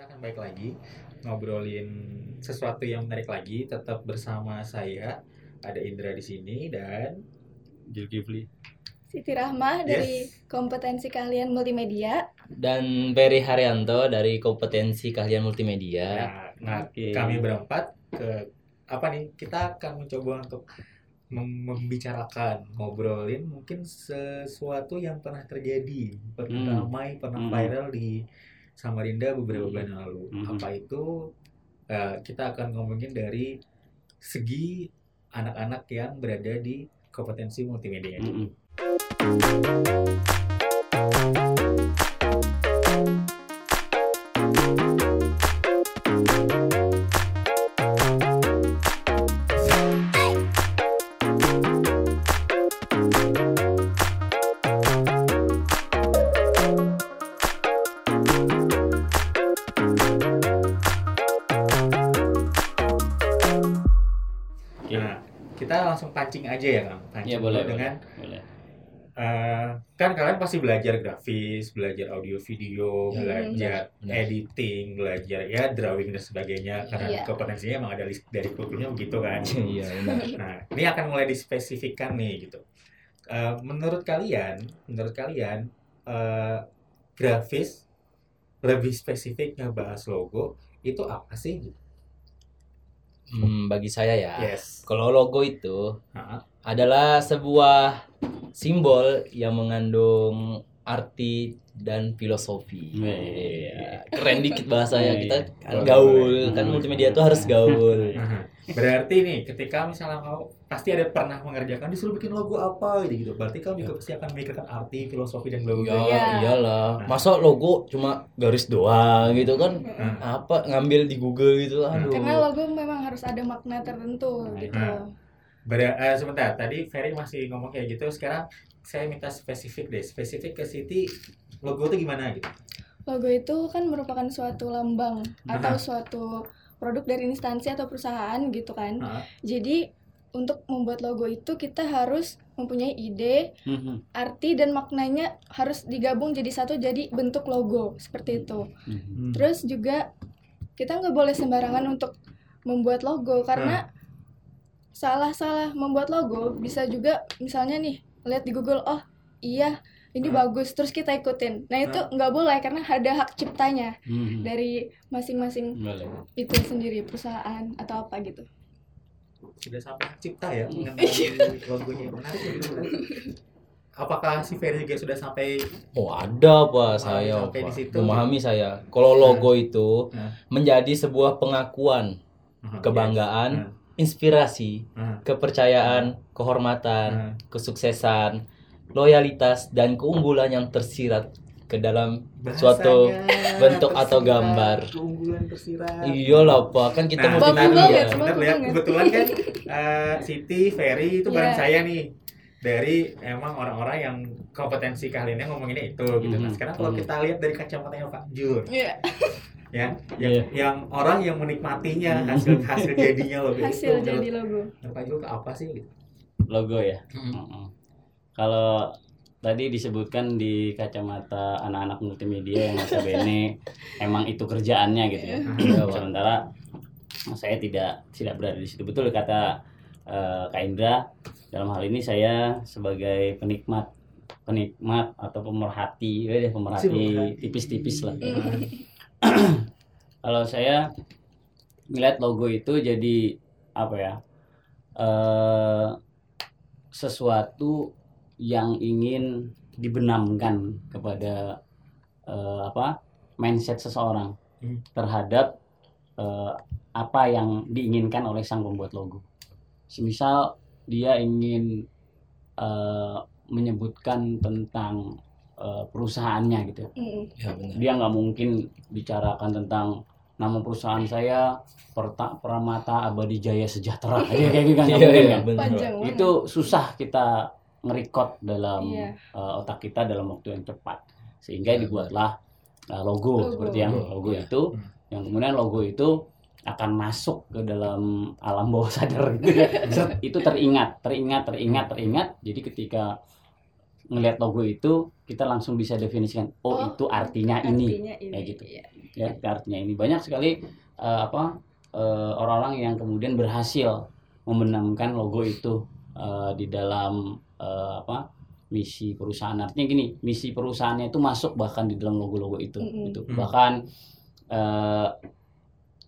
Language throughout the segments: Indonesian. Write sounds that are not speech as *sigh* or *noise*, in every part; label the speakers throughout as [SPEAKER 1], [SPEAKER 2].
[SPEAKER 1] kita akan baik lagi ngobrolin sesuatu yang menarik lagi. Tetap bersama saya ada Indra di sini dan
[SPEAKER 2] Zulkifli
[SPEAKER 3] Siti Rahmah dari kompetensi keahlian multimedia.
[SPEAKER 4] dan Ferry Haryanto dari kompetensi keahlian multimedia.
[SPEAKER 1] nah, nah,
[SPEAKER 2] Oke.
[SPEAKER 1] kami berempat ke apa nih? Kita akan mencoba untuk mem- membicarakan, ngobrolin mungkin sesuatu yang pernah terjadi, pernah
[SPEAKER 2] Hmm.
[SPEAKER 1] ramai, pernah
[SPEAKER 2] Hmm.
[SPEAKER 1] viral di Samarinda beberapa
[SPEAKER 2] Hmm.
[SPEAKER 1] bulan yang lalu.
[SPEAKER 2] Hmm.
[SPEAKER 1] Apa itu? Eh, kita akan ngomongin dari segi anak-anak yang berada di kompetensi multimedia.
[SPEAKER 2] Mm-mm. Oke.
[SPEAKER 1] Kita langsung pancing aja ya, Kang. Pancing
[SPEAKER 2] Iya boleh
[SPEAKER 1] dengan
[SPEAKER 2] boleh.
[SPEAKER 1] eh, kan kalian pasti belajar grafis, belajar audio video,
[SPEAKER 3] Hmm,
[SPEAKER 1] belajar
[SPEAKER 4] benar.
[SPEAKER 1] editing, belajar ya drawing dan sebagainya karena
[SPEAKER 3] Iya.
[SPEAKER 1] kompetensinya emang ada list dari kurikulumnya begitu kan.
[SPEAKER 4] Iya benar. *laughs*
[SPEAKER 1] Nah, ini akan mulai dispesifikkan nih gitu. Eh, menurut kalian, menurut kalian eh, grafis lebih spesifik ngebahas logo itu apa sih?
[SPEAKER 4] Hmm, bagi saya ya,
[SPEAKER 1] Yes.
[SPEAKER 4] kalau logo itu
[SPEAKER 1] Ha-ha.
[SPEAKER 4] adalah sebuah simbol yang mengandung arti dan filosofi.
[SPEAKER 2] Iya.
[SPEAKER 4] Keren dikit bahasanya kita kan gaul, kan multimedia itu harus gaul.
[SPEAKER 1] Berarti nih ketika misalnya kau pasti ada pernah mengerjakan disuruh bikin logo apa gitu gitu. Berarti kau juga pasti akan memikirkan arti, filosofi dan logo.
[SPEAKER 4] Ya,
[SPEAKER 3] Iya.
[SPEAKER 4] iyalah.
[SPEAKER 1] Nah.
[SPEAKER 4] Masa logo cuma garis doang gitu kan?
[SPEAKER 1] Nah,
[SPEAKER 4] Apa ngambil di Google gitu? Aduh.
[SPEAKER 3] Karena logo memang harus ada makna tertentu gitu.
[SPEAKER 1] Nah. ber- eh, sebentar, tadi Ferry masih ngomong kayak gitu. Sekarang saya minta spesifik deh, spesifik ke Siti logo itu gimana gitu.
[SPEAKER 3] Logo itu kan merupakan suatu lambang
[SPEAKER 1] Nah.
[SPEAKER 3] atau suatu produk dari instansi atau perusahaan gitu kan.
[SPEAKER 1] Nah,
[SPEAKER 3] Jadi untuk membuat logo itu kita harus mempunyai ide,
[SPEAKER 2] Mhm.
[SPEAKER 3] arti dan maknanya harus digabung jadi satu jadi bentuk logo seperti itu.
[SPEAKER 2] Mhm.
[SPEAKER 1] hmm.
[SPEAKER 3] Terus juga kita nggak boleh sembarangan untuk membuat logo karena salah-salah membuat logo bisa juga misalnya nih lihat di Google oh iya ini
[SPEAKER 1] Hmm.
[SPEAKER 3] bagus terus kita ikutin. Nah itu nggak boleh karena ada hak ciptanya
[SPEAKER 2] Mhm.
[SPEAKER 3] dari masing-masing
[SPEAKER 2] boleh.
[SPEAKER 3] itu sendiri perusahaan atau apa gitu.
[SPEAKER 1] Sudah sampai cipta ya
[SPEAKER 3] Iya.
[SPEAKER 1] mengenai logonya menarik ya. Apakah si Ferry juga sudah sampai
[SPEAKER 4] Oh ada pak saya
[SPEAKER 1] sampai di
[SPEAKER 4] Pak.
[SPEAKER 1] situ.
[SPEAKER 4] memahami saya. Kalau logo itu
[SPEAKER 1] Nah.
[SPEAKER 4] menjadi sebuah pengakuan, kebanggaan, inspirasi,
[SPEAKER 1] Nah.
[SPEAKER 4] kepercayaan, kehormatan,
[SPEAKER 1] Nah.
[SPEAKER 4] kesuksesan, loyalitas dan keunggulan yang tersirat ke dalam suatu
[SPEAKER 1] Bahasanya
[SPEAKER 4] bentuk atau gambar.
[SPEAKER 1] keunggulan tersirat.
[SPEAKER 4] iyalah pak kan kita
[SPEAKER 1] Nah.
[SPEAKER 3] Baku banget,
[SPEAKER 1] Bener
[SPEAKER 3] baku
[SPEAKER 1] ya, kebetulan kan *laughs* eh, Siti, Ferry itu bareng
[SPEAKER 3] Iya.
[SPEAKER 1] saya nih dari emang orang-orang yang kompetensi keahliannya ngomonginnya itu gitu. Nah
[SPEAKER 2] Mhm.
[SPEAKER 1] sekarang kalau
[SPEAKER 2] Mhm.
[SPEAKER 1] kita lihat dari kacamatanya Pak Jur,
[SPEAKER 3] Iya,
[SPEAKER 1] ya, yang,
[SPEAKER 2] Iya.
[SPEAKER 1] yang orang yang menikmatinya hasil hasil jadinya logo
[SPEAKER 3] hasil
[SPEAKER 1] itu.
[SPEAKER 3] jadi logo.
[SPEAKER 1] menurut Pak Jul itu apa sih? Gitu?
[SPEAKER 2] Logo ya.
[SPEAKER 1] Mhm.
[SPEAKER 2] Mhm. Kalau tadi disebutkan di kacamata anak-anak multimedia yang notabene *laughs* emang itu kerjaannya gitu ya.
[SPEAKER 4] Iya, Pak.
[SPEAKER 2] Sementara saya tidak tidak berada di situ. Betul kata eh, Kak Indra. Dalam hal ini saya sebagai penikmat penikmat atau pemerhati, ya pemerhati tipis-tipis lah.
[SPEAKER 3] Mm. *clears throat*
[SPEAKER 2] Kalau saya melihat logo itu jadi apa ya? eh sesuatu yang ingin dibenamkan kepada eh, apa mindset seseorang
[SPEAKER 1] Hmm.
[SPEAKER 2] terhadap eh, apa yang diinginkan oleh sang pembuat logo. Semisal dia ingin eh, menyebutkan tentang eh, perusahaannya gitu
[SPEAKER 3] Mm.
[SPEAKER 4] Ya benar.
[SPEAKER 2] dia nggak mungkin bicarakan tentang nama perusahaan saya Perta, Pramata Abadi Jaya Sejahtera *laughs* kayak gitu kan
[SPEAKER 4] Iya, iya,
[SPEAKER 3] banget.
[SPEAKER 2] itu susah kita ngerekod dalam
[SPEAKER 3] Iya.
[SPEAKER 2] eh, otak kita dalam waktu yang cepat sehingga
[SPEAKER 4] Iya,
[SPEAKER 2] dibuatlah eh, logo,
[SPEAKER 3] Logo.
[SPEAKER 2] seperti yang
[SPEAKER 4] Logo,
[SPEAKER 2] logo
[SPEAKER 4] iya.
[SPEAKER 2] itu
[SPEAKER 1] Hmm.
[SPEAKER 2] yang kemudian logo itu akan masuk ke dalam alam bawah *laughs* sadar gitu ya. Itu teringat teringat teringat teringat jadi ketika ngelihat logo itu kita langsung bisa definisikan oh,
[SPEAKER 3] Oh,
[SPEAKER 2] itu artinya ini
[SPEAKER 3] Artinya ini.
[SPEAKER 2] Kayak gitu.
[SPEAKER 3] Iya.
[SPEAKER 2] ya artinya ini banyak sekali eh, apa eh, orang-orang yang kemudian berhasil membenamkan logo itu eh, di dalam eh, apa misi perusahaan. Artinya gini misi perusahaannya itu masuk bahkan di dalam logo-logo itu gitu.
[SPEAKER 1] Hmm.
[SPEAKER 2] bahkan eh,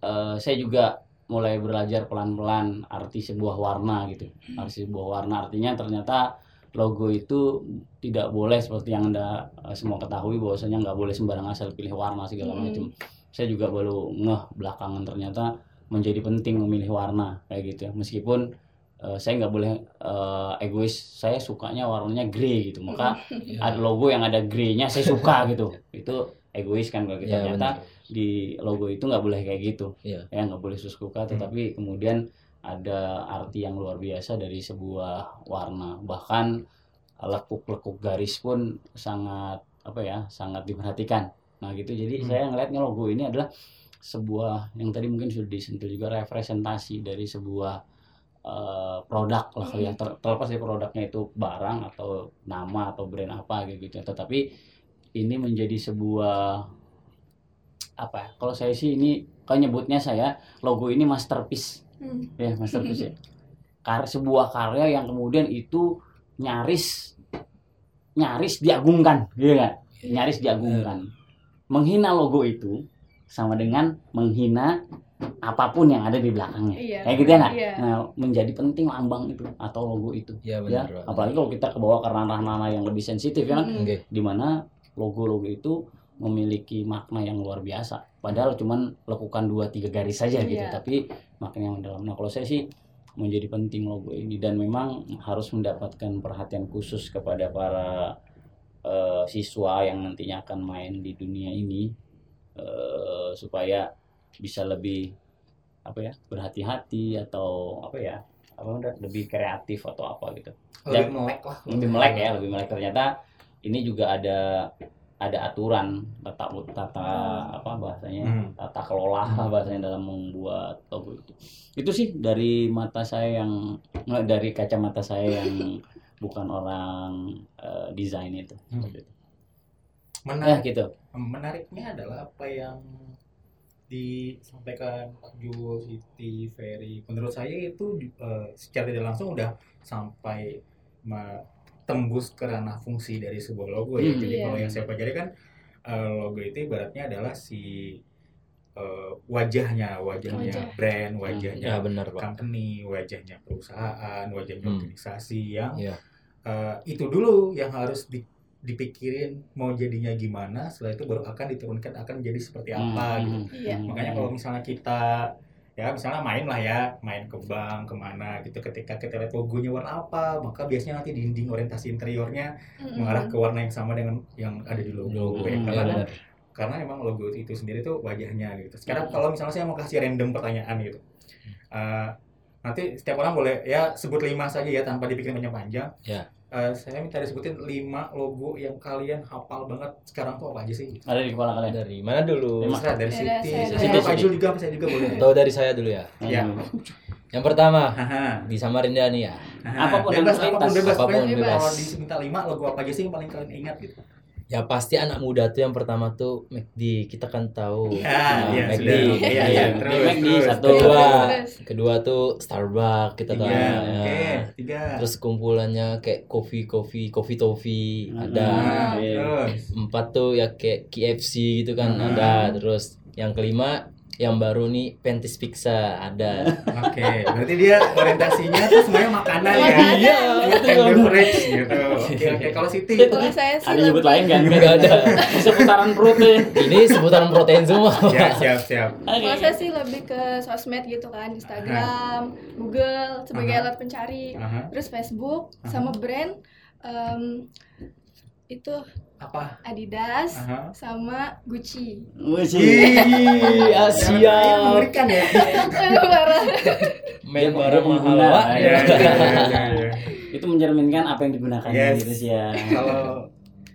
[SPEAKER 2] eh, saya juga mulai belajar pelan-pelan arti sebuah warna gitu. Arti sebuah warna artinya ternyata logo itu tidak boleh seperti yang anda semua ketahui bahwasanya nggak boleh sembarang asal pilih warna segala
[SPEAKER 3] Mm-mm.
[SPEAKER 2] macam. Saya juga baru ngeh belakangan ternyata menjadi penting memilih warna kayak gitu ya. Meskipun eh, saya nggak boleh eh, egois. Saya sukanya warnanya grey gitu. Maka *laughs*
[SPEAKER 4] Iya.
[SPEAKER 2] ada logo yang ada grey-nya saya suka *laughs* gitu. Itu egois kan kalau kita
[SPEAKER 4] Iya,
[SPEAKER 2] ternyata
[SPEAKER 4] benar.
[SPEAKER 2] di logo itu nggak boleh kayak gitu.
[SPEAKER 4] Iya.
[SPEAKER 2] ya nggak boleh suka tetapi kemudian ada arti yang luar biasa dari sebuah warna. Bahkan lekuk-lekuk garis pun sangat apa ya sangat diperhatikan. Nah gitu. Jadi
[SPEAKER 1] Hmm.
[SPEAKER 2] saya ngelihatnya logo ini adalah sebuah yang tadi mungkin sudah disentuh juga representasi dari sebuah eh, produk lah
[SPEAKER 3] Hmm.
[SPEAKER 2] ya Ter- terlepas dari produknya itu barang atau nama atau brand apa gitu gitu tetapi ini menjadi sebuah apa ya kalau saya sih ini kalau nyebutnya saya logo ini masterpiece.
[SPEAKER 3] Hmm.
[SPEAKER 2] ya masterpiece ya. Kar sebuah karya yang kemudian itu nyaris nyaris diagungkan gitu kan nyaris diagungkan. Menghina logo itu sama dengan menghina apa pun yang ada di belakangnya
[SPEAKER 3] Iya.
[SPEAKER 2] kayak gitu ya nak?
[SPEAKER 3] Iya.
[SPEAKER 2] nah menjadi penting lambang itu atau logo itu
[SPEAKER 4] Iya
[SPEAKER 2] ya
[SPEAKER 4] benar. Pak.
[SPEAKER 2] apalagi kalau kita ke bawah ke ranah-ranah yang lebih sensitif ya kan
[SPEAKER 3] Mm-mm.
[SPEAKER 4] Oke.
[SPEAKER 2] di mana logo-logo itu memiliki makna yang luar biasa. Padahal cuman lekukan dua tiga garis saja gitu,
[SPEAKER 3] Iya.
[SPEAKER 2] tapi makna yang mendalam. Nah kalau saya sih menjadi penting logo ini dan memang harus mendapatkan perhatian khusus kepada para eh, siswa yang nantinya akan main di dunia ini eh, supaya bisa lebih apa ya berhati-hati atau apa ya apa udah lebih kreatif atau apa gitu.
[SPEAKER 1] Lebih
[SPEAKER 2] Dan-
[SPEAKER 1] melek lah.
[SPEAKER 2] Lebih melek ya lebih melek. Ternyata ini juga ada ada aturan tata tata apa bahasanya
[SPEAKER 1] Hmm.
[SPEAKER 2] tata kelola bahasanya dalam membuat logo itu. Itu sih dari mata saya yang dari kacamata saya yang *laughs* bukan orang eh, desain itu.
[SPEAKER 1] Hmm.
[SPEAKER 2] ya
[SPEAKER 1] menarik.
[SPEAKER 2] Gitu.
[SPEAKER 1] Menariknya adalah apa yang disampaikan Pak Jul, Siti, Ferry. Menurut saya itu eh, secara tidak langsung udah sampai tembus ke ranah fungsi dari sebuah logo ya.
[SPEAKER 2] Hmm,
[SPEAKER 1] Jadi
[SPEAKER 3] iya.
[SPEAKER 1] kalau yang saya pelajari kan eh, logo itu ibaratnya adalah si eh, wajahnya, wajahnya
[SPEAKER 3] Wajah.
[SPEAKER 1] brand,
[SPEAKER 4] Ya
[SPEAKER 1] wajahnya
[SPEAKER 4] benar pak.
[SPEAKER 1] company, wajahnya perusahaan, wajahnya
[SPEAKER 4] Hmm.
[SPEAKER 1] organisasi yang
[SPEAKER 4] Iya.
[SPEAKER 1] eh, itu dulu yang harus di- dipikirin mau jadinya gimana setelah itu baru akan diturunkan akan jadi seperti apa
[SPEAKER 2] Hmm,
[SPEAKER 1] gitu
[SPEAKER 2] hmm,
[SPEAKER 3] Iya.
[SPEAKER 2] hmm.
[SPEAKER 1] makanya kalau misalnya kita ya misalnya main lah ya main ke bank ke mana gitu ketika kita lihat logonya warna apa maka biasanya nanti dinding orientasi interiornya
[SPEAKER 3] Mm-mm.
[SPEAKER 1] mengarah ke warna yang sama dengan yang ada di logo,
[SPEAKER 4] Logo.
[SPEAKER 1] ya,
[SPEAKER 2] Hmm,
[SPEAKER 1] karena
[SPEAKER 4] benar.
[SPEAKER 1] karena emang logo itu sendiri tuh wajahnya gitu. Sekarang kalau misalnya saya mau kasih random pertanyaan gitu, Eh, nanti setiap orang boleh ya sebut lima saja ya tanpa dipikirin panjang panjang. Eh, saya minta disebutin lima logo yang kalian hafal banget sekarang tuh apa aja sih?
[SPEAKER 2] ada di kepala kalian
[SPEAKER 4] Dari mana dulu?
[SPEAKER 1] Terserah dari
[SPEAKER 3] Ada,
[SPEAKER 1] Siti,
[SPEAKER 3] saya
[SPEAKER 1] saya
[SPEAKER 2] dulu.
[SPEAKER 1] Pak Jul juga, saya juga boleh.
[SPEAKER 4] Atau dari saya dulu ya.
[SPEAKER 1] Ya.
[SPEAKER 2] Hmm.
[SPEAKER 4] Yang pertama
[SPEAKER 1] Haha,
[SPEAKER 4] di Samarinda nih ya.
[SPEAKER 1] Apa
[SPEAKER 2] pun yang
[SPEAKER 1] bebas,
[SPEAKER 2] terlintas.
[SPEAKER 1] apa pun bebas,
[SPEAKER 4] Apa
[SPEAKER 1] pun
[SPEAKER 4] bebas.
[SPEAKER 1] Kalau diminta lima logo apa aja sih yang paling kalian ingat gitu?
[SPEAKER 4] Ya pasti anak muda tuh yang pertama tuh McD. Kita kan tahu.
[SPEAKER 1] Ya,
[SPEAKER 4] Nah,
[SPEAKER 1] iya,
[SPEAKER 4] McD.
[SPEAKER 1] Iya, iya,
[SPEAKER 4] Iya.
[SPEAKER 1] terus,
[SPEAKER 2] Di McD
[SPEAKER 1] terus.
[SPEAKER 2] satu.
[SPEAKER 4] Kedua,
[SPEAKER 3] Terus.
[SPEAKER 4] kedua tuh Starbucks kita tahu.
[SPEAKER 1] Tiga,
[SPEAKER 4] ya.
[SPEAKER 1] oke, tiga.
[SPEAKER 4] Terus kumpulannya kayak kopi kopi kopi tofi
[SPEAKER 2] Hmm.
[SPEAKER 4] ada.
[SPEAKER 2] Iya.
[SPEAKER 1] terus.
[SPEAKER 4] Empat tuh ya kayak KFC gitu kan
[SPEAKER 1] Hmm.
[SPEAKER 4] ada. Terus yang kelima yang baru nih Pentis Pizza ada. *laughs*
[SPEAKER 1] Oke, *laughs* berarti dia orientasinya tuh semuanya makanan ya.
[SPEAKER 4] Iya,
[SPEAKER 1] And beverage gitu. *laughs* Oke, oke. Kalau Siti
[SPEAKER 3] Kalau saya sih
[SPEAKER 2] ada nyebut lain kan
[SPEAKER 4] Nggak ada.
[SPEAKER 2] bisa putaran perut ya
[SPEAKER 4] Ini seputaran protein semua.
[SPEAKER 1] Ya, siap, siap.
[SPEAKER 3] Kalau saya sih lebih ke sosmed gitu kan, Instagram, Google sebagai
[SPEAKER 1] Aha.
[SPEAKER 3] alat pencari,
[SPEAKER 1] Aha.
[SPEAKER 3] terus Facebook
[SPEAKER 1] Aha.
[SPEAKER 3] sama brand em, itu
[SPEAKER 1] Apa?
[SPEAKER 3] Adidas
[SPEAKER 1] Aha.
[SPEAKER 3] sama Gucci.
[SPEAKER 1] Yang
[SPEAKER 4] Asia.
[SPEAKER 1] mengerikan ya. *laughs*
[SPEAKER 3] Parah.
[SPEAKER 4] Main barang mahal.
[SPEAKER 1] Iya, iya, iya, iya.
[SPEAKER 2] itu mencerminkan apa yang digunakan
[SPEAKER 1] Yes.
[SPEAKER 2] gitu sih ya
[SPEAKER 1] Kalau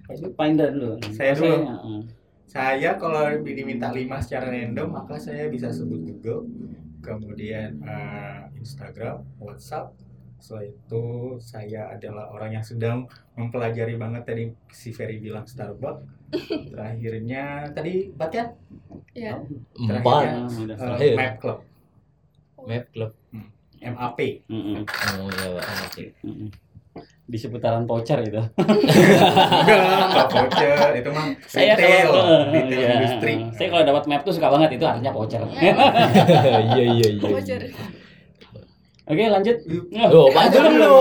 [SPEAKER 2] itu Finder dulu
[SPEAKER 1] Saya dulu. saya kalau diminta lima secara random maka saya bisa sebut Google, kemudian eh, Instagram, WhatsApp, Setelah itu saya adalah orang yang sedang mempelajari banget tadi si Ferry bilang Starbucks. *laughs* Terakhirnya tadi empat kan?
[SPEAKER 3] Ya.
[SPEAKER 4] Empat.
[SPEAKER 1] Terakhirnya,
[SPEAKER 2] udah
[SPEAKER 1] eh,
[SPEAKER 4] terakhir.
[SPEAKER 1] Map Club,
[SPEAKER 4] Map club.
[SPEAKER 1] MAP.
[SPEAKER 2] Mm-mm.
[SPEAKER 4] Oh iya, Pak.
[SPEAKER 2] Mm-mm. di seputaran voucher itu
[SPEAKER 1] Enggak, enggak voucher, itu mah
[SPEAKER 2] saya
[SPEAKER 1] retail,
[SPEAKER 2] kalau
[SPEAKER 1] retail
[SPEAKER 2] Iya.
[SPEAKER 1] industri.
[SPEAKER 2] saya kalau dapat map tuh suka banget itu artinya voucher
[SPEAKER 4] Iya *laughs* iya iya.
[SPEAKER 3] Voucher.
[SPEAKER 2] Oke lanjut
[SPEAKER 4] Oh, maju dulu.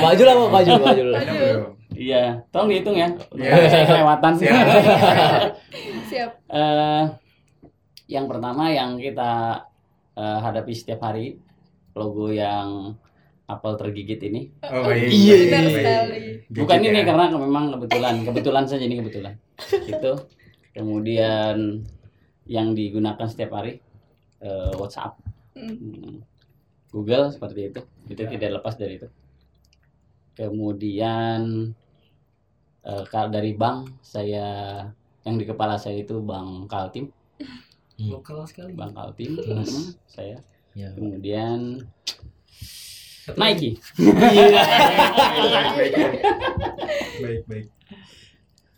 [SPEAKER 4] Maju lah, Pak. maju, maju.
[SPEAKER 3] Maju.
[SPEAKER 2] iya tolong dihitung ya
[SPEAKER 1] Iya.
[SPEAKER 2] saya kelewatan
[SPEAKER 1] Siap. *laughs*
[SPEAKER 3] Siap.
[SPEAKER 2] Eh, yang pertama yang kita eh, hadapi setiap hari logo yang apel tergigit ini
[SPEAKER 1] Oh.
[SPEAKER 4] Iya,
[SPEAKER 3] Benar
[SPEAKER 1] baik.
[SPEAKER 3] sekali.
[SPEAKER 2] bukan ini
[SPEAKER 1] ya.
[SPEAKER 2] karena memang kebetulan kebetulan saja ini kebetulan itu kemudian yang digunakan setiap hari eh, WhatsApp
[SPEAKER 3] Mm.
[SPEAKER 2] Hmm. Google seperti itu itu
[SPEAKER 1] Ya.
[SPEAKER 2] tidak lepas dari itu kemudian eh, dari bank saya yang di kepala saya itu bank Kaltim
[SPEAKER 1] lokal sekali.
[SPEAKER 2] bank Kaltim. Hmm, saya
[SPEAKER 4] Ya.
[SPEAKER 2] kemudian Nike *laughs* *laughs*
[SPEAKER 1] baik, baik, baik,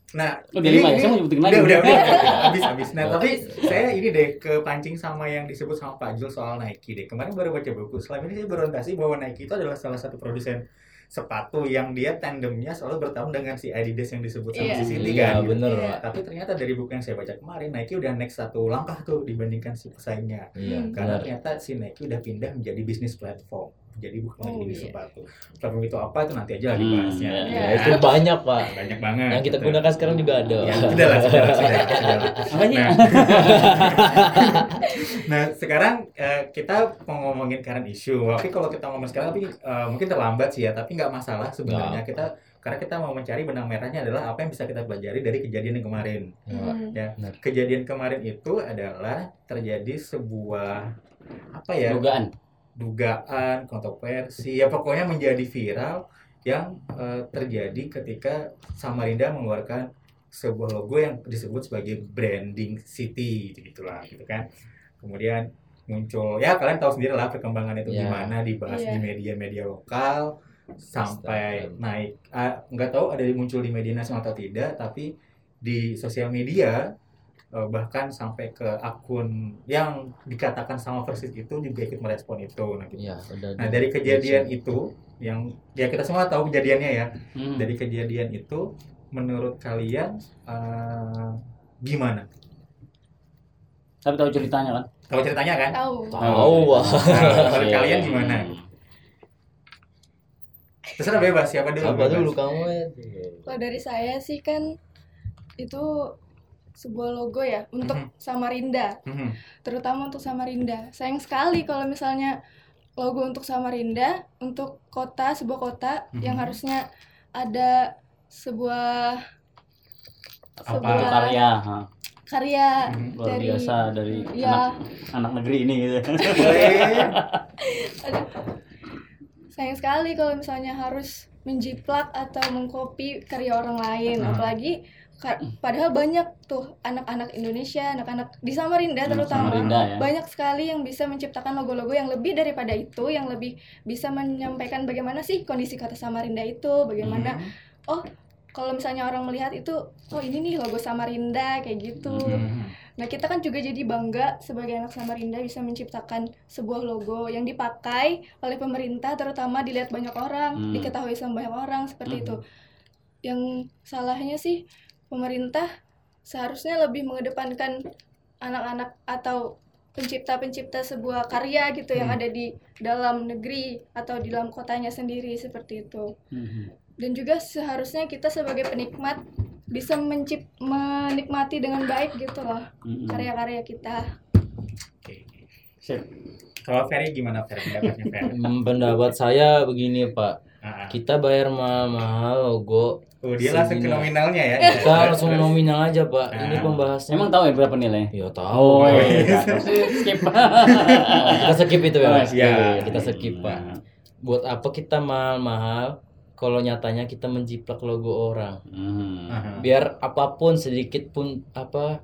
[SPEAKER 1] Nah,
[SPEAKER 2] Udah lima ya, saya mau nyebutin lagi.
[SPEAKER 1] Udah, udah, udah, *laughs* habis, habis. Nah,
[SPEAKER 4] Oh.
[SPEAKER 1] tapi saya ini deh kepancing sama yang disebut sama Pak Jul soal Nike deh. Kemarin baru baca buku. Selama ini saya berorientasi bahwa Nike itu adalah salah satu produsen sepatu yang dia tandemnya selalu bertahun dengan si Adidas yang disebut sama
[SPEAKER 3] Iya.
[SPEAKER 1] si Siti
[SPEAKER 4] Iya,
[SPEAKER 1] kan.
[SPEAKER 4] bener,
[SPEAKER 3] Iya.
[SPEAKER 4] Pak.
[SPEAKER 1] Tapi ternyata dari buku yang saya baca kemarin, Nike udah next satu langkah tuh dibandingkan si pesaingnya.
[SPEAKER 4] Iya,
[SPEAKER 3] Hmm.
[SPEAKER 1] Karena
[SPEAKER 4] benar.
[SPEAKER 1] ternyata si Nike udah pindah menjadi bisnis platform. Jadi bukan
[SPEAKER 3] Oh,
[SPEAKER 1] bisnis
[SPEAKER 3] iya.
[SPEAKER 1] sepatu. Platform itu apa itu nanti aja lah
[SPEAKER 2] Hmm,
[SPEAKER 1] dibahasnya.
[SPEAKER 2] iya.
[SPEAKER 4] Ya, itu banyak, Pak.
[SPEAKER 1] Banyak banget.
[SPEAKER 4] Yang kita gunakan sekarang juga ada.
[SPEAKER 1] Ya, sudah lah, sudah lah, sudah lah. Nah, *laughs* nah sekarang eh, kita mau ngomongin current issue. Tapi kalau kita ngomong sekarang, tapi eh, mungkin terlambat sih ya. Tapi nggak masalah sebenarnya.
[SPEAKER 4] Nggak.
[SPEAKER 1] Kita karena kita mau mencari benang merahnya adalah apa yang bisa kita pelajari dari kejadian yang kemarin.
[SPEAKER 4] Ya,
[SPEAKER 3] Mm.
[SPEAKER 1] Ya, kejadian kemarin itu adalah terjadi sebuah apa ya?
[SPEAKER 2] dugaan
[SPEAKER 1] dugaan, kontroversi, ya pokoknya menjadi viral yang eh, terjadi ketika Samarinda mengeluarkan sebuah logo yang disebut sebagai branding city gitulah gitu kan. Kemudian muncul ya kalian tahu sendiri lah perkembangan itu
[SPEAKER 4] Ya.
[SPEAKER 1] gimana dibahas
[SPEAKER 3] Iya.
[SPEAKER 1] di media-media lokal sampai
[SPEAKER 4] Astaga.
[SPEAKER 1] naik ah, nggak tahu ada muncul di media nasional atau tidak tapi di sosial media eh, bahkan sampai ke akun yang dikatakan sama persis itu juga ikut merespon itu nah, gitu.
[SPEAKER 4] Iya, udah.
[SPEAKER 1] Nah, dari kejadian itu yang ya kita semua tahu kejadiannya ya
[SPEAKER 2] Hmm.
[SPEAKER 1] dari kejadian itu menurut kalian eh, gimana
[SPEAKER 2] tapi tahu ceritanya kan
[SPEAKER 1] tahu ceritanya kan
[SPEAKER 3] Tahu.
[SPEAKER 4] Tahu, Wah.
[SPEAKER 1] Nah, menurut
[SPEAKER 2] Iya.
[SPEAKER 1] kalian gimana terserah bebas siapa dulu
[SPEAKER 4] dulu kamu? ya?
[SPEAKER 3] Kalau dari saya sih kan itu sebuah logo ya untuk
[SPEAKER 1] Mhm.
[SPEAKER 3] Samarinda,
[SPEAKER 1] Mhm.
[SPEAKER 3] terutama untuk Samarinda. Sayang sekali kalau misalnya logo untuk Samarinda, untuk kota sebuah kota
[SPEAKER 1] Mhm.
[SPEAKER 3] yang harusnya ada sebuah
[SPEAKER 1] Apa?
[SPEAKER 2] Itu
[SPEAKER 3] sebuah
[SPEAKER 2] karya ha.
[SPEAKER 3] karya
[SPEAKER 1] Mhm.
[SPEAKER 2] luar
[SPEAKER 3] dari
[SPEAKER 2] biasa dari
[SPEAKER 3] ya
[SPEAKER 2] anak, anak negeri ini gitu *laughs*
[SPEAKER 3] sayang sekali kalau misalnya harus menjiplak atau mengcopy karya orang lain
[SPEAKER 1] Hmm.
[SPEAKER 3] apalagi padahal banyak tuh anak-anak Indonesia anak-anak di Samarinda
[SPEAKER 2] Hmm,
[SPEAKER 3] terutama
[SPEAKER 2] Samarinda ya.
[SPEAKER 3] banyak sekali yang bisa menciptakan logo-logo yang lebih daripada itu yang lebih bisa menyampaikan bagaimana sih kondisi kota Samarinda itu bagaimana
[SPEAKER 1] Mhm.
[SPEAKER 3] kalau misalnya orang melihat itu oh ini nih logo Samarinda kayak gitu
[SPEAKER 1] Mhm.
[SPEAKER 3] Nah, kita kan juga jadi bangga sebagai anak Samarinda bisa menciptakan sebuah logo yang dipakai oleh pemerintah terutama dilihat banyak orang,
[SPEAKER 2] Hmm.
[SPEAKER 3] diketahui sama banyak orang
[SPEAKER 2] Hmm.
[SPEAKER 3] seperti itu. Yang salahnya sih pemerintah seharusnya lebih mengedepankan anak-anak atau pencipta-pencipta sebuah karya gitu yang
[SPEAKER 1] Hmm.
[SPEAKER 3] ada di dalam negeri atau di dalam kotanya sendiri seperti itu.
[SPEAKER 2] Mhm.
[SPEAKER 3] Dan juga seharusnya kita sebagai penikmat bisa mencip menikmati dengan baik gitu loh
[SPEAKER 2] Mhm.
[SPEAKER 3] karya-karya kita.
[SPEAKER 1] Oke.
[SPEAKER 2] Sip.
[SPEAKER 1] Kalau Ferry gimana Ferry pendapatnya Ferry?
[SPEAKER 4] Hmm, Pendapat saya begini, Pak.
[SPEAKER 1] Ah, ah.
[SPEAKER 4] Kita bayar mahal-mahal logo.
[SPEAKER 1] Oh, dia langsung ke nominalnya ya.
[SPEAKER 4] Kita langsung
[SPEAKER 1] Terus.
[SPEAKER 4] nominal aja, Pak.
[SPEAKER 1] Nah.
[SPEAKER 4] Ini pembahasan.
[SPEAKER 2] emang tahu ya berapa nilainya
[SPEAKER 4] Ya
[SPEAKER 2] oh
[SPEAKER 4] tahu.
[SPEAKER 2] iya *laughs* skip *laughs*
[SPEAKER 4] kita skip itu ya,
[SPEAKER 2] Oh,
[SPEAKER 4] Mas.
[SPEAKER 1] iya.
[SPEAKER 4] Kita skip, Pak. Buat apa kita mahal-mahal kalau nyatanya kita menjiplak logo orang?
[SPEAKER 1] Aha.
[SPEAKER 4] Biar apa pun sedikit pun apa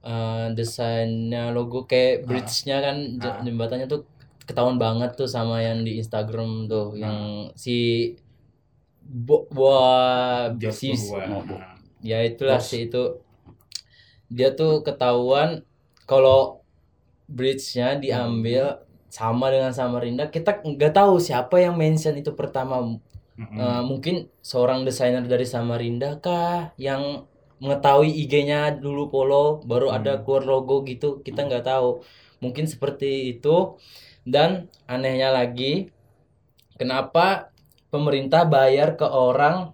[SPEAKER 4] eh, desainnya logo kayak bridge-nya kan
[SPEAKER 1] Ah.
[SPEAKER 4] jembatannya tuh ketahuan banget tuh sama yang di Instagram tuh yang si Bo,
[SPEAKER 1] Buah.
[SPEAKER 2] oh, Bu.
[SPEAKER 4] ya itulah
[SPEAKER 1] Bos.
[SPEAKER 4] si itu dia tuh ketahuan kalau bridge-nya diambil sama dengan Samarinda kita nggak tahu siapa yang mention itu pertama
[SPEAKER 1] Mm-mm.
[SPEAKER 4] Eh, mungkin seorang desainer dari Samarinda kah yang mengetahui IG-nya dulu Polo baru ada
[SPEAKER 1] Hmm.
[SPEAKER 4] keluar logo gitu kita nggak tahu mungkin seperti itu dan anehnya lagi kenapa pemerintah bayar ke orang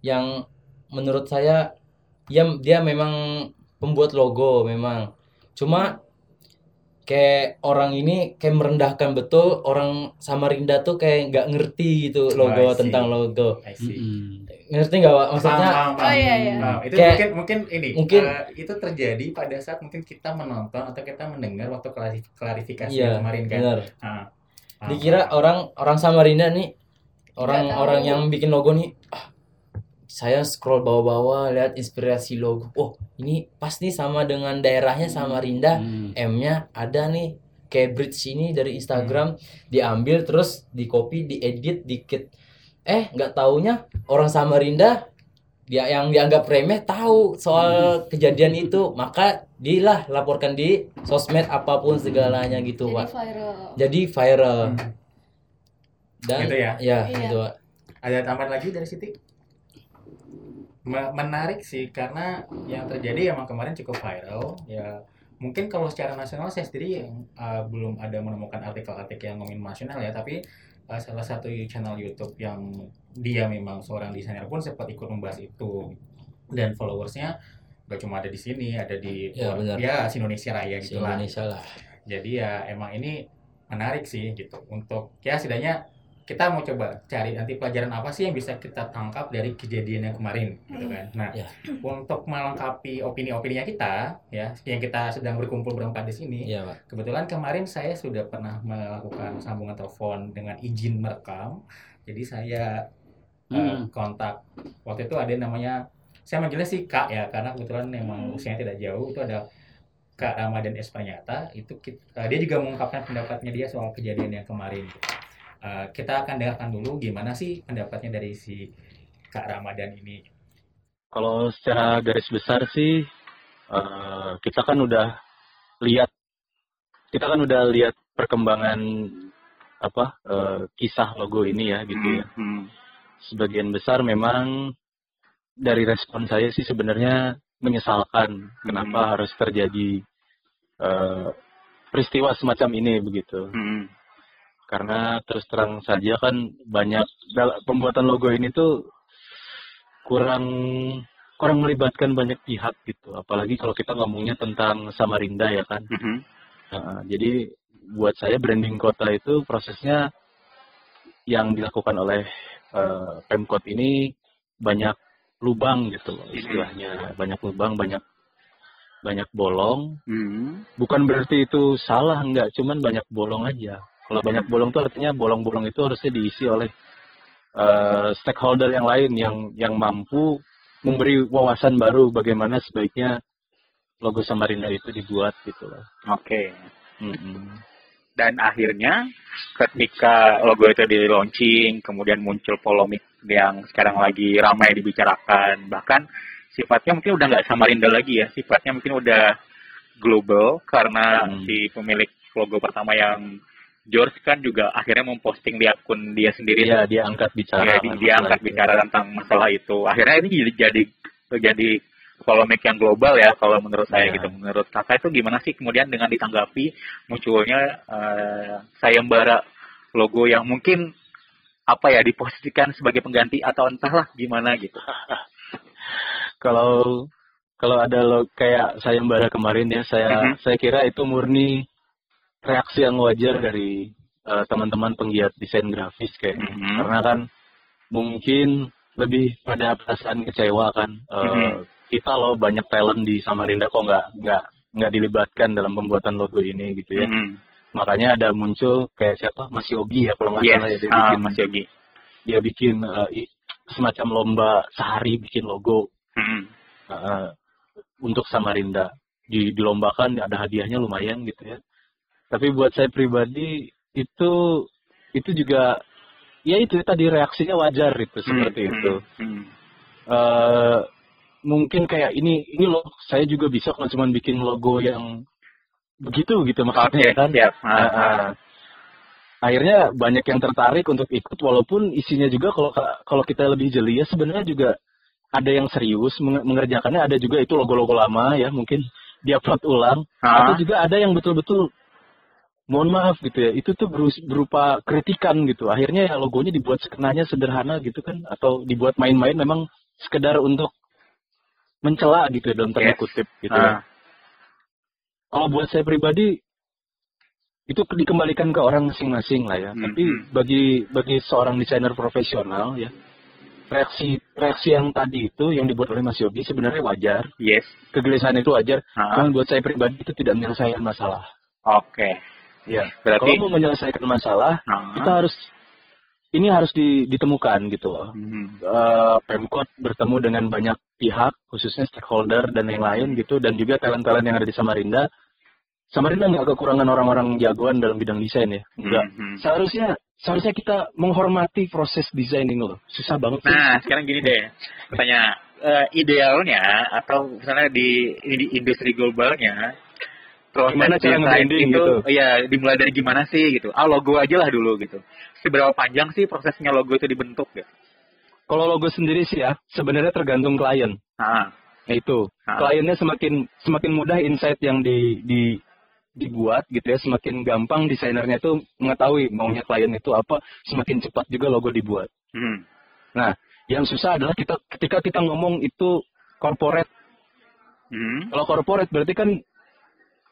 [SPEAKER 4] yang menurut saya ya dia memang pembuat logo memang cuma kayak orang ini kayak merendahkan betul orang Samarinda tuh kayak nggak ngerti gitu logo
[SPEAKER 1] I see.
[SPEAKER 4] tentang logo
[SPEAKER 1] I see.
[SPEAKER 2] Mm-mm.
[SPEAKER 4] ngerti nggak Pak? maksudnya
[SPEAKER 1] Paham, paham, paham.
[SPEAKER 3] Oh, iya, iya.
[SPEAKER 1] Nah, itu
[SPEAKER 4] Kayak-
[SPEAKER 1] mungkin mungkin ini
[SPEAKER 4] mungkin-
[SPEAKER 1] eh, itu terjadi pada saat mungkin kita menonton atau kita mendengar waktu klarif- klarifikasi
[SPEAKER 4] iya
[SPEAKER 1] kemarin kan.
[SPEAKER 4] benar
[SPEAKER 1] Ah,
[SPEAKER 4] dikira orang orang Samarinda nih orang-orang yang bikin logo nih ah, saya scroll bawah-bawah lihat inspirasi logo. Oh ini pas nih sama dengan daerahnya Samarinda
[SPEAKER 2] Mm.
[SPEAKER 4] M-nya ada nih kayak bridge ini dari Instagram.
[SPEAKER 1] Hmm.
[SPEAKER 4] diambil terus di copy diedit dikit. Eh nggak taunya orang Samarinda dia yang dianggap remeh tahu soal kejadian itu. Maka dilah laporkan di sosmed apa pun segalanya gitu
[SPEAKER 3] Jadi
[SPEAKER 4] pak
[SPEAKER 3] viral.
[SPEAKER 4] jadi viral.
[SPEAKER 1] Hmm.
[SPEAKER 4] Dan
[SPEAKER 1] Gitu ya?
[SPEAKER 4] ya
[SPEAKER 3] Iya.
[SPEAKER 4] gitu Pak.
[SPEAKER 1] Ada tambahan lagi dari Siti? Me- menarik sih karena yang terjadi emang kemarin cukup viral ya mungkin kalau secara nasional saya sendiri yang uh, belum ada menemukan artikel-artikel yang ngomongin nasional ya tapi uh, salah satu channel YouTube yang dia memang seorang desainer pun sempat ikut membahas itu dan followersnya gak cuma ada di sini ada di
[SPEAKER 4] Ya, benar.
[SPEAKER 1] ya Indonesia Raya
[SPEAKER 4] si
[SPEAKER 1] gitu lah
[SPEAKER 4] Indonesia lah
[SPEAKER 1] jadi ya emang ini menarik sih gitu untuk ya setidaknya kita mau coba cari nanti pelajaran apa sih yang bisa kita tangkap dari kejadian yang kemarin gitu kan. Nah,
[SPEAKER 4] Ya.
[SPEAKER 1] untuk melengkapi opini-opininya kita ya yang kita sedang berkumpul berempat di sini.
[SPEAKER 4] iya pak
[SPEAKER 1] Kebetulan kemarin saya sudah pernah melakukan sambungan telepon dengan izin merekam. Jadi saya eh,
[SPEAKER 2] Mm.
[SPEAKER 1] kontak waktu itu ada namanya saya manggilnya sih Kak ya karena kebetulan memang usianya tidak jauh itu ada Kak Ramadan Espanyata itu kit- eh, dia juga mengungkapkan pendapatnya dia soal kejadian yang kemarin. Eh, kita akan dengarkan dulu gimana sih pendapatnya dari si Kak Ramadan ini.
[SPEAKER 5] Kalau secara garis besar sih eh, kita kan udah lihat kita kan udah lihat perkembangan apa eh, kisah logo ini ya gitu ya. Sebagian besar memang dari respon saya sih sebenarnya menyesalkan kenapa harus terjadi eh, peristiwa semacam ini begitu. Karena terus terang saja kan banyak pembuatan logo ini tuh kurang kurang melibatkan banyak pihak gitu. Apalagi kalau kita ngomongnya tentang Samarinda ya kan. Nah, jadi buat saya branding kota itu prosesnya yang dilakukan oleh eh, Pemkot ini banyak lubang gitu loh istilahnya. Banyak lubang, banyak banyak bolong. Bukan berarti itu salah enggak, cuman banyak bolong aja. Kalau banyak bolong itu artinya bolong-bolong itu harusnya diisi oleh eh, stakeholder yang lain yang yang mampu memberi wawasan baru bagaimana sebaiknya logo Samarinda itu dibuat gitu loh.
[SPEAKER 6] Oke.
[SPEAKER 5] Mm-mm.
[SPEAKER 6] Dan akhirnya ketika logo itu di launching, kemudian muncul polemik yang sekarang lagi ramai dibicarakan, bahkan sifatnya mungkin udah nggak Samarinda lagi ya, sifatnya mungkin udah global karena
[SPEAKER 5] Hmm.
[SPEAKER 6] si pemilik logo pertama yang George kan juga akhirnya memposting di akun dia sendiri
[SPEAKER 5] Iya, dia angkat bicara.
[SPEAKER 6] Ya, di- dia
[SPEAKER 5] masalah
[SPEAKER 6] angkat
[SPEAKER 5] itu.
[SPEAKER 6] bicara tentang masalah itu. Akhirnya ini jadi jadi jadi polemik yang global ya kalau menurut saya
[SPEAKER 5] Ya.
[SPEAKER 6] gitu. Menurut kakak itu gimana sih kemudian dengan ditanggapi munculnya eh, sayembara logo yang mungkin apa ya diposisikan sebagai pengganti atau entahlah gimana gitu. *laughs*
[SPEAKER 5] Kalau kalau ada lo kayak sayembara kemarin ya, saya
[SPEAKER 6] Mhm.
[SPEAKER 5] saya kira itu murni reaksi yang wajar dari eh, teman-teman penggiat desain grafis kayaknya.
[SPEAKER 6] Mhm.
[SPEAKER 5] Karena kan mungkin lebih pada perasaan kecewa kan. Eh,
[SPEAKER 6] Mhm.
[SPEAKER 5] Kita loh banyak talent di Samarinda kok nggak nggak nggak dilibatkan dalam pembuatan logo ini gitu ya.
[SPEAKER 6] Mhm.
[SPEAKER 5] Makanya ada muncul kayak siapa Mas Yogi ya kalau nggak
[SPEAKER 6] Yes,
[SPEAKER 5] salah ya dia
[SPEAKER 6] ah,
[SPEAKER 5] bikin
[SPEAKER 6] Mas Yogi.
[SPEAKER 5] dia bikin i- semacam lomba sehari bikin logo
[SPEAKER 6] Mhm.
[SPEAKER 5] eh, untuk Samarinda di dilombakan ada hadiahnya lumayan gitu ya tapi buat saya pribadi itu itu juga ya itu tadi reaksinya wajar itu seperti
[SPEAKER 6] Hmm,
[SPEAKER 5] itu.
[SPEAKER 6] hmm, hmm.
[SPEAKER 5] eh mungkin kayak ini ini loh saya juga bisa kalau cuma bikin logo yang begitu gitu maksudnya
[SPEAKER 6] Oke,
[SPEAKER 5] kan
[SPEAKER 6] siap. Ah,
[SPEAKER 5] Ah,
[SPEAKER 6] ah.
[SPEAKER 5] ah. akhirnya banyak yang tertarik untuk ikut walaupun isinya juga kalau kalau kita lebih jeli ya sebenarnya juga ada yang serius menge- mengerjakannya ada juga itu logo-logo lama ya mungkin diupload ulang
[SPEAKER 6] Ah.
[SPEAKER 5] atau juga ada yang betul-betul mohon maaf gitu ya itu tuh berupa kritikan gitu akhirnya ya logonya dibuat sekenanya sederhana gitu kan atau dibuat main-main memang sekedar untuk mencela gitu ya, dalam tanda
[SPEAKER 6] Yes.
[SPEAKER 5] kutip gitu ya.
[SPEAKER 6] Ah,
[SPEAKER 5] Kalau buat saya pribadi itu dikembalikan ke orang masing-masing lah ya.
[SPEAKER 6] Hmm,
[SPEAKER 5] Tapi
[SPEAKER 6] hmm.
[SPEAKER 5] bagi bagi seorang desainer profesional ya reaksi reaksi yang tadi itu yang dibuat oleh Mas Yogi sebenarnya wajar.
[SPEAKER 6] yes.
[SPEAKER 5] Kegelisahan itu wajar.
[SPEAKER 6] Ah,
[SPEAKER 5] Cuman buat saya pribadi itu tidak menyelesaikan masalah.
[SPEAKER 6] Oke.
[SPEAKER 5] Ya.
[SPEAKER 6] Berarti
[SPEAKER 5] Kalau mau menyelesaikan masalah,
[SPEAKER 6] Ah,
[SPEAKER 5] kita harus ini harus di- ditemukan gitu loh.
[SPEAKER 6] hmm,
[SPEAKER 5] Eh, Pemkot bertemu dengan banyak pihak, khususnya stakeholder dan yang lain gitu, dan juga talent-talent yang ada di Samarinda. Samarinda nggak kekurangan orang-orang jagoan dalam bidang desain ya, enggak.
[SPEAKER 6] hmm.
[SPEAKER 5] Seharusnya seharusnya kita menghormati proses desain ini loh. Susah banget sih.
[SPEAKER 6] Nah, sekarang gini deh, tanya eh, idealnya atau misalnya di, di industri globalnya proses
[SPEAKER 5] Gimana cara nge-branding
[SPEAKER 6] itu,
[SPEAKER 5] gitu?
[SPEAKER 6] Iya, dimulai dari gimana sih gitu? Ah, logo aja lah dulu gitu. Seberapa panjang sih prosesnya logo itu dibentuk gitu?
[SPEAKER 5] Kalau logo sendiri sih ya, sebenarnya tergantung klien.
[SPEAKER 6] Ah,
[SPEAKER 5] Nah itu,
[SPEAKER 6] Ah.
[SPEAKER 5] kliennya semakin semakin mudah insight yang di, di dibuat gitu ya, semakin gampang desainernya itu mengetahui maunya klien itu apa, semakin cepat juga logo dibuat.
[SPEAKER 6] hmm,
[SPEAKER 5] Nah, yang susah adalah kita ketika kita ngomong itu corporate.
[SPEAKER 6] hmm.
[SPEAKER 5] Kalau corporate berarti kan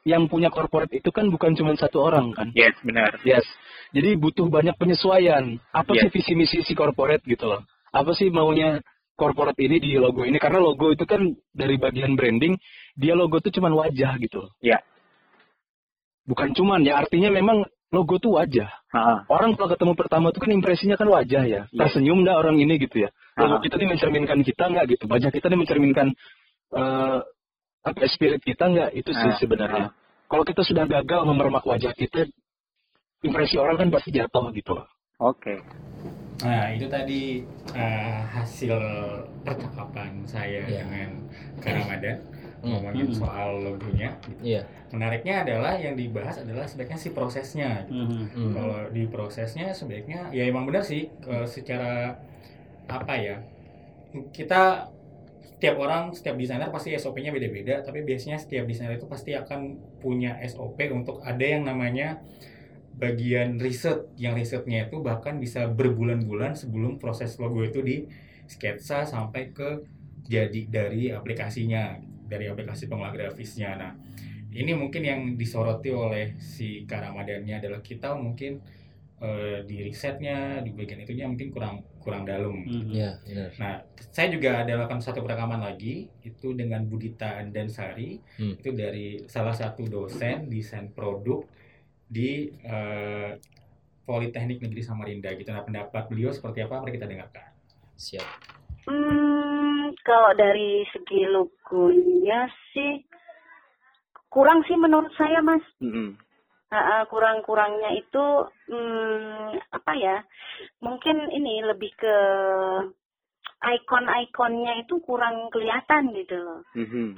[SPEAKER 5] yang punya corporate itu kan bukan cuma satu orang kan.
[SPEAKER 6] Yes, benar.
[SPEAKER 5] Yes. Jadi butuh banyak penyesuaian. Apa
[SPEAKER 6] Yes.
[SPEAKER 5] sih visi misi si corporate gitu loh? Apa sih maunya corporate ini di logo ini? Karena logo itu kan dari bagian branding, dia logo itu cuma wajah gitu loh.
[SPEAKER 6] Ya.
[SPEAKER 5] Bukan cuman ya, artinya memang logo tuh wajah.
[SPEAKER 6] Ah,
[SPEAKER 5] Orang kalau ketemu pertama itu kan impresinya kan wajah ya.
[SPEAKER 6] Iya.
[SPEAKER 5] Tersenyum dah orang ini gitu ya. Logo
[SPEAKER 6] Ah.
[SPEAKER 5] kita ini mencerminkan kita nggak gitu. Wajah kita ini mencerminkan eh apa spirit kita nggak? Itu sih
[SPEAKER 6] Ah,
[SPEAKER 5] sebenarnya. Kalau kita sudah gagal memermak wajah kita, impresi orang kan pasti jatuh gitu loh.
[SPEAKER 6] Oke.
[SPEAKER 1] Nah, itu tadi eh, hasil percakapan saya
[SPEAKER 4] Iya.
[SPEAKER 1] dengan Kak Ramadan
[SPEAKER 4] Hmm.
[SPEAKER 1] ngomongin
[SPEAKER 2] Hmm.
[SPEAKER 1] soal logonya.
[SPEAKER 4] Iya.
[SPEAKER 1] Menariknya adalah yang dibahas adalah sebaiknya si prosesnya. gitu.
[SPEAKER 2] Mhm.
[SPEAKER 4] Hmm.
[SPEAKER 1] Kalau di prosesnya sebaiknya ya emang benar sih eh, secara apa ya kita setiap orang setiap desainer pasti SOP-nya beda-beda tapi biasanya setiap desainer itu pasti akan punya SOP untuk ada yang namanya bagian riset yang risetnya itu bahkan bisa berbulan-bulan sebelum proses logo itu di sketsa sampai ke jadi dari aplikasinya dari aplikasi pengolah grafisnya. Nah ini mungkin yang disoroti oleh si Karamadannya adalah kita mungkin eh, di risetnya di bagian itunya mungkin kurang kurang dalam
[SPEAKER 2] Mhm.
[SPEAKER 4] Iya, benar.
[SPEAKER 1] Nah, saya juga ada lakukan satu perekaman lagi itu dengan Budita Andansari
[SPEAKER 4] Hmm.
[SPEAKER 1] itu dari salah satu dosen desain produk di eh, Politeknik Negeri Samarinda gitu. Nah, pendapat beliau seperti apa? Mari kita dengarkan.
[SPEAKER 4] Siap.
[SPEAKER 7] Hmm, kalau dari segi logonya sih kurang sih menurut saya mas. Ah, ah, kurang-kurangnya itu hmm, apa ya? Mungkin ini lebih ke ikon-ikonnya itu kurang kelihatan gitu loh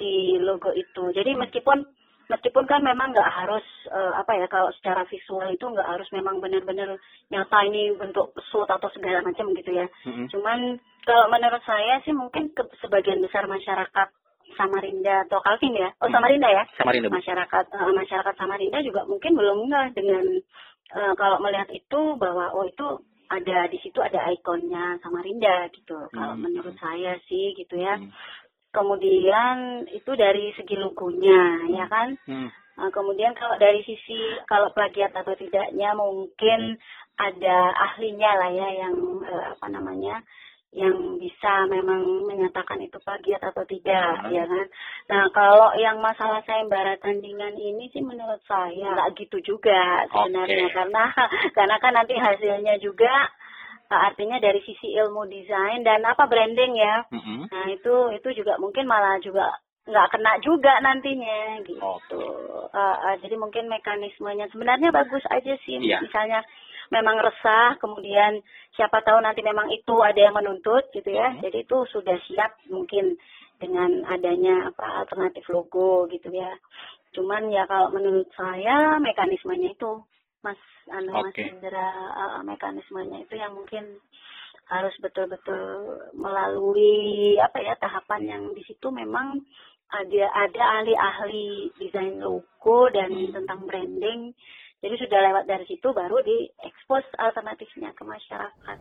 [SPEAKER 7] di logo itu. Jadi meskipun meskipun kan memang nggak harus eh, apa ya kalau secara visual itu nggak harus memang benar-benar nyata ini bentuk suit atau segala macam gitu ya. Cuman kalau menurut saya sih mungkin ke sebagian besar masyarakat Samarinda atau Kalvin ya, oh Samarinda ya,
[SPEAKER 6] Samarinda. Bu.
[SPEAKER 7] masyarakat eh, masyarakat Samarinda juga mungkin belum nggak dengan eh, kalau melihat itu bahwa oh itu ada di situ ada ikonnya Samarinda gitu. Kalau
[SPEAKER 6] Hmm.
[SPEAKER 7] menurut saya sih gitu ya.
[SPEAKER 6] Hmm.
[SPEAKER 7] Kemudian itu dari segi logonya ya kan.
[SPEAKER 6] Hmm.
[SPEAKER 7] Nah, kemudian kalau dari sisi kalau plagiat atau tidaknya mungkin ada ahlinya lah ya yang eh, apa namanya yang bisa memang menyatakan itu plagiat atau tidak
[SPEAKER 6] Hmm.
[SPEAKER 7] ya kan. Nah kalau yang masalah sayembara tandingan ini sih menurut saya nggak gitu juga sebenarnya
[SPEAKER 6] Oke.
[SPEAKER 7] karena *laughs* karena kan nanti hasilnya juga eh, artinya dari sisi ilmu desain dan apa branding ya
[SPEAKER 6] Mm-mm.
[SPEAKER 7] Nah itu itu juga mungkin malah juga nggak kena juga nantinya gitu. Uh, uh, jadi mungkin mekanismenya sebenarnya bagus aja sih.
[SPEAKER 6] Iya.
[SPEAKER 7] Misalnya memang resah, kemudian siapa tahu nanti memang itu ada yang menuntut gitu ya. Jadi itu sudah siap mungkin dengan adanya apa alternatif logo gitu ya. Cuman ya kalau menurut saya mekanismenya itu Mas anu Mas
[SPEAKER 6] Oke.
[SPEAKER 7] Indra uh, mekanismenya itu yang mungkin harus betul-betul melalui apa ya tahapan yang di situ memang ada ada ahli-ahli desain logo dan tentang branding. Jadi sudah lewat dari situ baru diekspos alternatifnya ke masyarakat.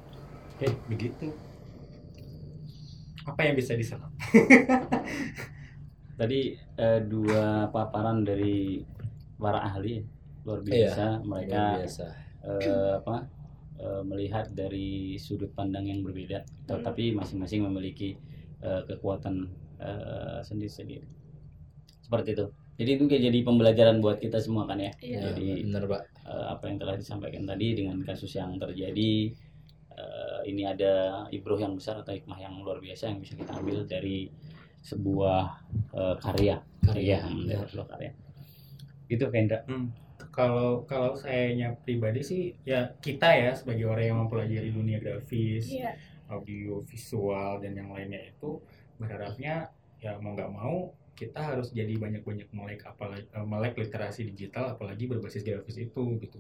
[SPEAKER 1] Eh, begitu. Apa yang bisa diserap? *laughs*
[SPEAKER 2] Tadi eh, dua paparan dari para ahli luar
[SPEAKER 4] Iya,
[SPEAKER 2] biasa. Mereka
[SPEAKER 4] Luar biasa.
[SPEAKER 2] eh, apa eh, melihat dari sudut pandang yang berbeda, tetapi masing-masing memiliki eh, kekuatan eh, sendiri-sendiri. Seperti itu. Jadi itu kayak jadi pembelajaran buat kita semua kan ya.
[SPEAKER 3] Iya.
[SPEAKER 4] Ya,
[SPEAKER 2] Jadi
[SPEAKER 4] bener pak.
[SPEAKER 2] eh, apa yang telah disampaikan tadi dengan kasus yang terjadi eh, ini ada ibroh yang besar atau hikmah yang luar biasa yang bisa kita ambil dari sebuah eh, karya
[SPEAKER 4] Karya,
[SPEAKER 2] Iya,
[SPEAKER 4] benar.
[SPEAKER 2] dari sebuah karya gitu Kendra
[SPEAKER 1] Hmm, kalau kalau sayanya pribadi sih ya kita ya sebagai orang yang mempelajari dunia grafis,
[SPEAKER 3] Iya.
[SPEAKER 1] audio, visual dan yang lainnya itu berharapnya ya mau nggak mau kita harus jadi banyak-banyak melek apalagi eh, melek literasi digital apalagi berbasis grafis itu gitu.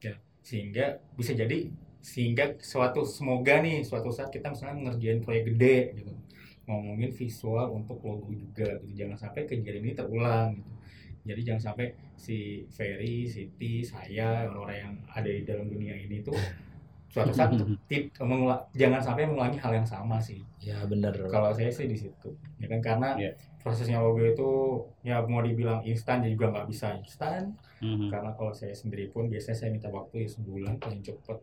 [SPEAKER 1] Ya, sehingga bisa jadi sehingga suatu semoga nih suatu saat kita misalnya ngerjain proyek gede gitu ngomongin visual untuk logo juga gitu jangan sampai kejadian ini terulang gitu jadi jangan sampai si Ferry, Siti, saya orang-orang yang ada di dalam dunia ini tuh suatu saat *laughs* tit- mengula- jangan sampai mengulangi hal yang sama sih
[SPEAKER 4] Ya bener. Pak.
[SPEAKER 1] kalau saya sih di situ ya kan karena
[SPEAKER 2] Iya.
[SPEAKER 1] Prosesnya logo itu ya mau dibilang instan juga nggak bisa instan
[SPEAKER 2] Mhm.
[SPEAKER 1] karena kalau saya sendiri pun biasanya saya minta waktu ya sebulan paling cepet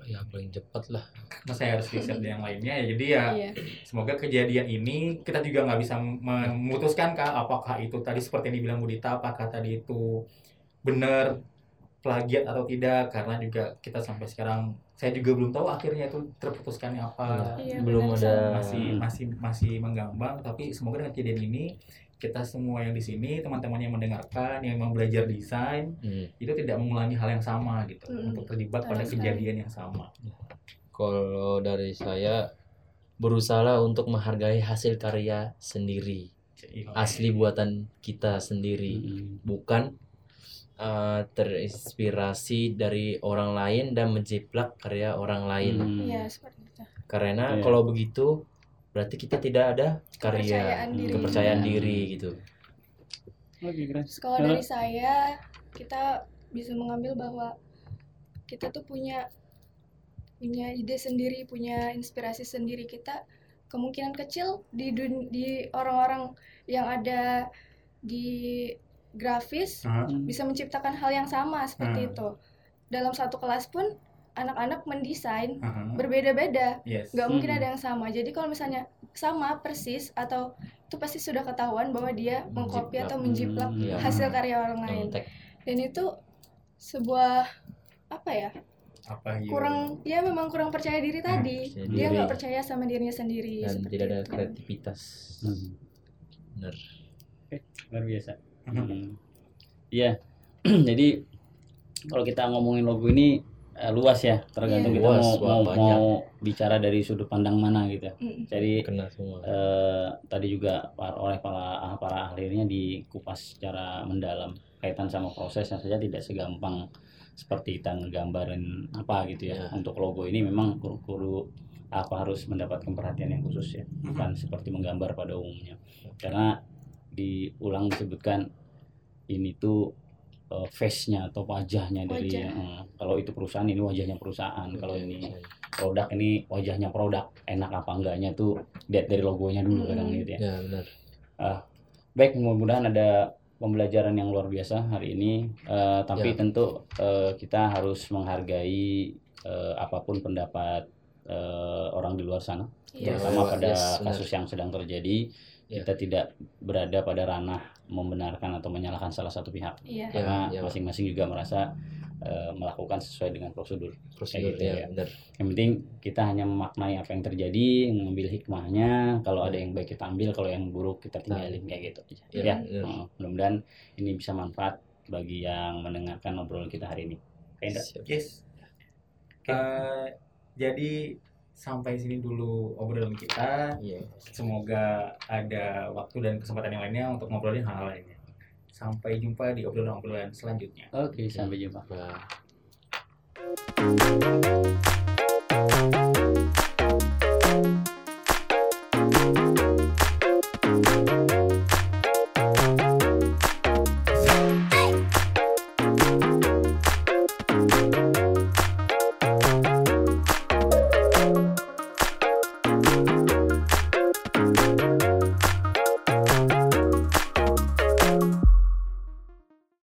[SPEAKER 4] Ya paling cepat lah.
[SPEAKER 1] karena saya harus riset dan *laughs* yang lainnya ya jadi ya
[SPEAKER 3] Iya.
[SPEAKER 1] semoga kejadian ini kita juga nggak bisa memutuskan kak apakah itu tadi seperti yang dibilang Budita apakah tadi itu benar plagiat atau tidak karena juga kita sampai sekarang saya juga belum tahu akhirnya itu terputuskannya apa.
[SPEAKER 3] Iya,
[SPEAKER 4] Belum
[SPEAKER 3] benar,
[SPEAKER 4] ada
[SPEAKER 1] masih masih masih menggambang tapi semoga dengan kejadian ini kita semua yang di sini teman-teman yang mendengarkan yang mau belajar desain
[SPEAKER 4] Hmm.
[SPEAKER 1] itu tidak mengulangi hal yang sama gitu
[SPEAKER 3] Mm.
[SPEAKER 1] untuk terlibat pada kejadian yang sama.
[SPEAKER 4] Kalau dari saya berusaha untuk menghargai hasil karya sendiri, asli buatan kita sendiri,
[SPEAKER 2] Mhm.
[SPEAKER 4] bukan uh, terinspirasi dari orang lain dan menjiplak karya orang lain.
[SPEAKER 2] Mhm.
[SPEAKER 3] Iya, seperti itu.
[SPEAKER 4] Karena
[SPEAKER 2] Iya.
[SPEAKER 4] kalau begitu berarti kita tidak ada karya,
[SPEAKER 3] Kepercayaan diri.
[SPEAKER 4] kepercayaan
[SPEAKER 2] Iya.
[SPEAKER 4] diri gitu.
[SPEAKER 2] Oke, keren.
[SPEAKER 3] Terus Kalau dari saya, kita bisa mengambil bahwa kita tuh punya punya ide sendiri, punya inspirasi sendiri kita. Kemungkinan kecil di dun- di orang-orang yang ada di grafis
[SPEAKER 1] Aha.
[SPEAKER 3] bisa menciptakan hal yang sama seperti
[SPEAKER 1] Hmm.
[SPEAKER 3] itu. Dalam satu kelas pun anak-anak mendesain berbeda-beda,
[SPEAKER 1] yes
[SPEAKER 3] nggak mungkin
[SPEAKER 2] Hmm.
[SPEAKER 3] ada yang sama. Jadi kalau misalnya sama persis atau itu pasti sudah ketahuan bahwa dia mengcopy atau menjiplak
[SPEAKER 2] Hmm,
[SPEAKER 4] iya.
[SPEAKER 3] hasil karya orang lain. Dan itu sebuah apa ya?
[SPEAKER 1] apa ya
[SPEAKER 3] Kurang ya memang kurang percaya diri tadi.
[SPEAKER 4] percaya
[SPEAKER 3] Dia nggak percaya sama dirinya sendiri
[SPEAKER 4] dan
[SPEAKER 3] seperti
[SPEAKER 4] tidak ada
[SPEAKER 3] itu.
[SPEAKER 4] kreativitas.
[SPEAKER 2] Mhm.
[SPEAKER 4] Bener.
[SPEAKER 2] luar biasa. Hmm. Iya *clears throat* jadi kalau kita ngomongin logo ini eh, luas ya tergantung
[SPEAKER 3] Iya.
[SPEAKER 2] kita
[SPEAKER 4] Luas,
[SPEAKER 2] mau
[SPEAKER 4] wah,
[SPEAKER 2] mau,
[SPEAKER 4] banyak.
[SPEAKER 2] mau bicara dari sudut pandang mana gitu
[SPEAKER 3] Mm-mm.
[SPEAKER 2] jadi
[SPEAKER 4] Kena semua.
[SPEAKER 2] eh, tadi juga par- oleh para para ahlinya dikupas secara mendalam kaitan sama prosesnya saja tidak segampang seperti kita ngegambarin apa gitu ya.
[SPEAKER 4] Ya.
[SPEAKER 2] Untuk logo ini memang kudu, apa harus mendapatkan perhatian yang khusus ya, bukan seperti menggambar pada umumnya. Karena diulang disebutkan ini tuh eh, face-nya atau wajahnya dari
[SPEAKER 3] Wajah.
[SPEAKER 2] eh, kalau itu perusahaan ini wajahnya perusahaan, kalau ini produk ini wajahnya produk enak apa enggaknya tuh lihat dari logonya dulu
[SPEAKER 3] Mm-mm.
[SPEAKER 2] kadang gitu ya
[SPEAKER 4] ya benar.
[SPEAKER 2] baik mudah-mudahan ada pembelajaran yang luar biasa hari ini Eh, tapi
[SPEAKER 4] Ya.
[SPEAKER 2] tentu eh, kita harus menghargai eh, apa pun pendapat eh, orang di luar sana
[SPEAKER 3] Iya.
[SPEAKER 2] terutama pada
[SPEAKER 4] yes, benar.
[SPEAKER 2] kasus yang sedang terjadi
[SPEAKER 4] Ya.
[SPEAKER 2] kita tidak berada pada ranah membenarkan atau menyalahkan salah satu pihak.
[SPEAKER 4] Ya,
[SPEAKER 2] karena
[SPEAKER 4] ya, Pak.
[SPEAKER 2] masing-masing juga merasa eh, melakukan sesuai dengan prosedur.
[SPEAKER 4] prosedur
[SPEAKER 2] gitu
[SPEAKER 4] ya,
[SPEAKER 2] ya.
[SPEAKER 4] benar
[SPEAKER 2] Yang penting kita hanya memaknai apa yang terjadi, mengambil hikmahnya. Kalau ada yang baik kita ambil, kalau yang buruk kita tinggalin kayak gitu aja.
[SPEAKER 4] Ya,
[SPEAKER 2] Ya,
[SPEAKER 4] benar.
[SPEAKER 2] eh, mudah-mudahan ini bisa manfaat bagi yang mendengarkan obrolan kita hari ini. Oke, Indra?
[SPEAKER 4] Siap.
[SPEAKER 1] Yes. Eh, jadi sampai sini dulu obrolan kita.
[SPEAKER 4] Iya.
[SPEAKER 1] Semoga ada waktu dan kesempatan yang lainnya untuk ngobrolin hal lainnya. Sampai jumpa di obrolan-obrolan selanjutnya.
[SPEAKER 2] Oke, sampai jumpa.
[SPEAKER 4] Nah.